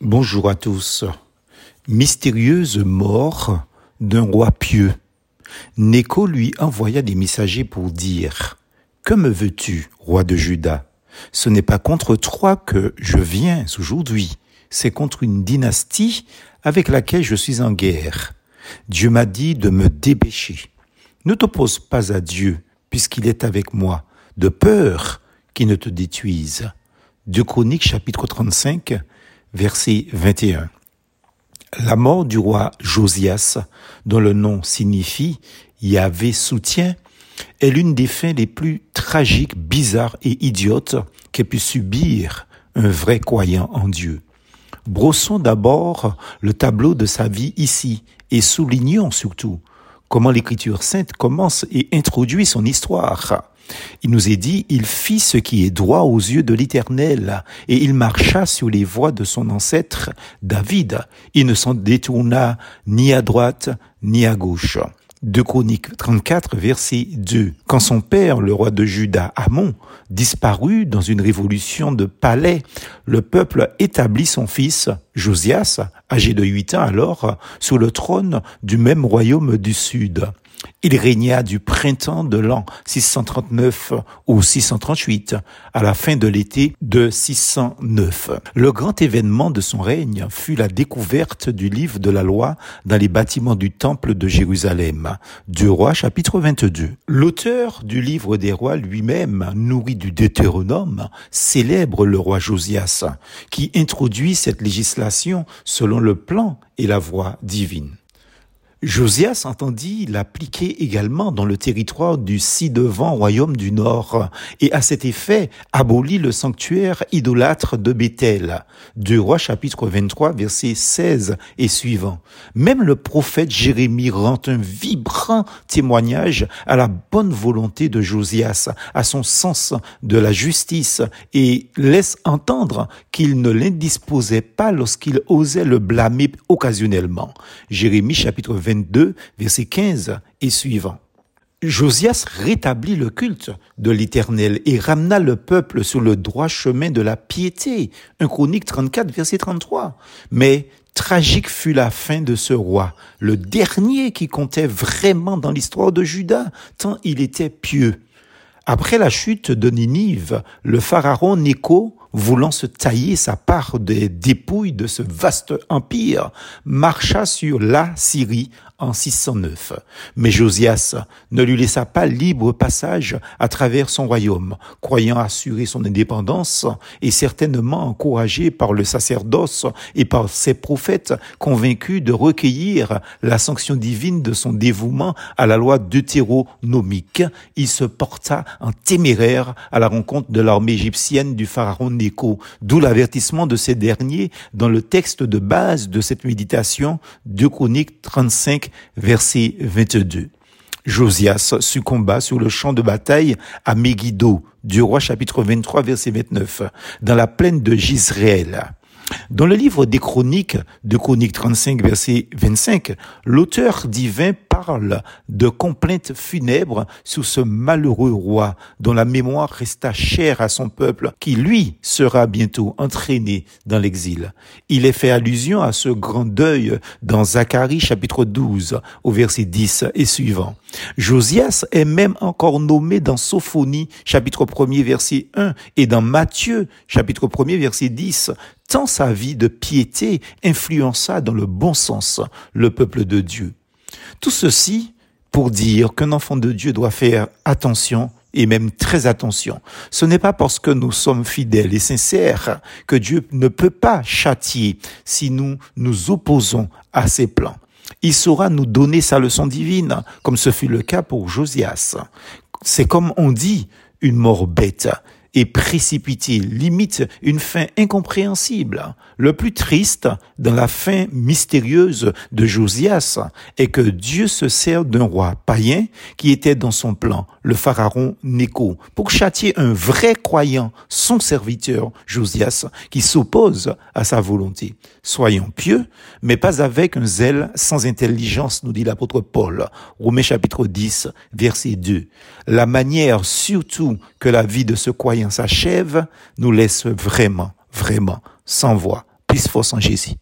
Bonjour à tous. Mystérieuse mort d'un roi pieux. Néco lui envoya des messagers pour dire Que me veux-tu, roi de Juda? Ce n'est pas contre toi que je viens aujourd'hui, c'est contre une dynastie avec laquelle je suis en guerre. Dieu m'a dit de me dépêcher. Ne t'oppose pas à Dieu, puisqu'il est avec moi, de peur qu'il ne te détruise. De Chroniques chapitre 35, verset 21. La mort du roi Josias, dont le nom signifie Yahvé soutient, est l'une des fins les plus tragiques, bizarres et idiotes qu'ait pu subir un vrai croyant en Dieu. Brossons d'abord le tableau de sa vie ici et soulignons surtout comment l'écriture sainte commence et introduit son histoire. Il nous est dit, il fit ce qui est droit aux yeux de l'Éternel, et il marcha sur les voies de son ancêtre David. Il ne s'en détourna ni à droite ni à gauche. De Chroniques 34, verset 2. Quand son père, le roi de Juda, Amon, disparut dans une révolution de palais, le peuple établit son fils, Josias, âgé de 8 ans alors, sur le trône du même royaume du sud. Il régna du printemps de l'an 639 ou 638 à la fin de l'été de 609. Le grand événement de son règne fut la découverte du livre de la loi dans les bâtiments du temple de Jérusalem. Du roi chapitre 22. L'auteur du livre des rois lui-même, nourri du Deutéronome, célèbre le roi Josias, qui introduit cette législation selon le plan et la voie divine. Josias entendit l'appliquer également dans le territoire du ci-devant royaume du Nord et à cet effet abolit le sanctuaire idolâtre de Bethel. Deux rois chapitre 23 verset 16 et suivant. Même le prophète Jérémie rend un vibrant témoignage à la bonne volonté de Josias, à son sens de la justice et laisse entendre qu'il ne l'indisposait pas lorsqu'il osait le blâmer occasionnellement. Jérémie chapitre 23 22, verset 15 et suivant. Josias rétablit le culte de l'Éternel et ramena le peuple sur le droit chemin de la piété. Un chronique 34, verset 33. Mais tragique fut la fin de ce roi, le dernier qui comptait vraiment dans l'histoire de Juda, tant il était pieux. Après la chute de Ninive, le pharaon Néco, voulant se tailler sa part des dépouilles de ce vaste empire, marcha sur la Syrie en 609. Mais Josias ne lui laissa pas libre passage à travers son royaume, croyant assurer son indépendance et certainement encouragé par le sacerdoce et par ses prophètes convaincus de recueillir la sanction divine de son dévouement à la loi deutéronomique, il se porta en téméraire à la rencontre de l'armée égyptienne du pharaon Néco, d'où l'avertissement de ces derniers dans le texte de base de cette méditation de Chronique 35 verset 22. Josias succomba sur le champ de bataille à Megiddo, du roi chapitre 23 verset 29, dans la plaine de Gisraël. Dans le livre des Chroniques, de Chroniques 35, verset 25, l'auteur divin parle de complaintes funèbres sur ce malheureux roi dont la mémoire resta chère à son peuple, qui lui sera bientôt entraîné dans l'exil. Il est fait allusion à ce grand deuil dans Zacharie chapitre 12 au verset 10 et suivant. Josias est même encore nommé dans Sophonie chapitre 1 verset 1 et dans Matthieu chapitre 1 verset 10 tant sa vie de piété influença dans le bon sens le peuple de Dieu. Tout ceci pour dire qu'un enfant de Dieu doit faire attention et même très attention. Ce n'est pas parce que nous sommes fidèles et sincères que Dieu ne peut pas châtier si nous nous opposons à ses plans. Il saura nous donner sa leçon divine, comme ce fut le cas pour Josias. C'est comme on dit, une mort bête et précipité, limite une fin incompréhensible. Le plus triste dans la fin mystérieuse de Josias est que Dieu se sert d'un roi païen qui était dans son plan, le pharaon Néco, pour châtier un vrai croyant, son serviteur Josias, qui s'oppose à sa volonté. Soyons pieux, mais pas avec un zèle sans intelligence, nous dit l'apôtre Paul. Romains chapitre 10, verset 2. La manière surtout que la vie de ce croyant s'achève nous laisse vraiment, vraiment sans voix plus force en Jésus.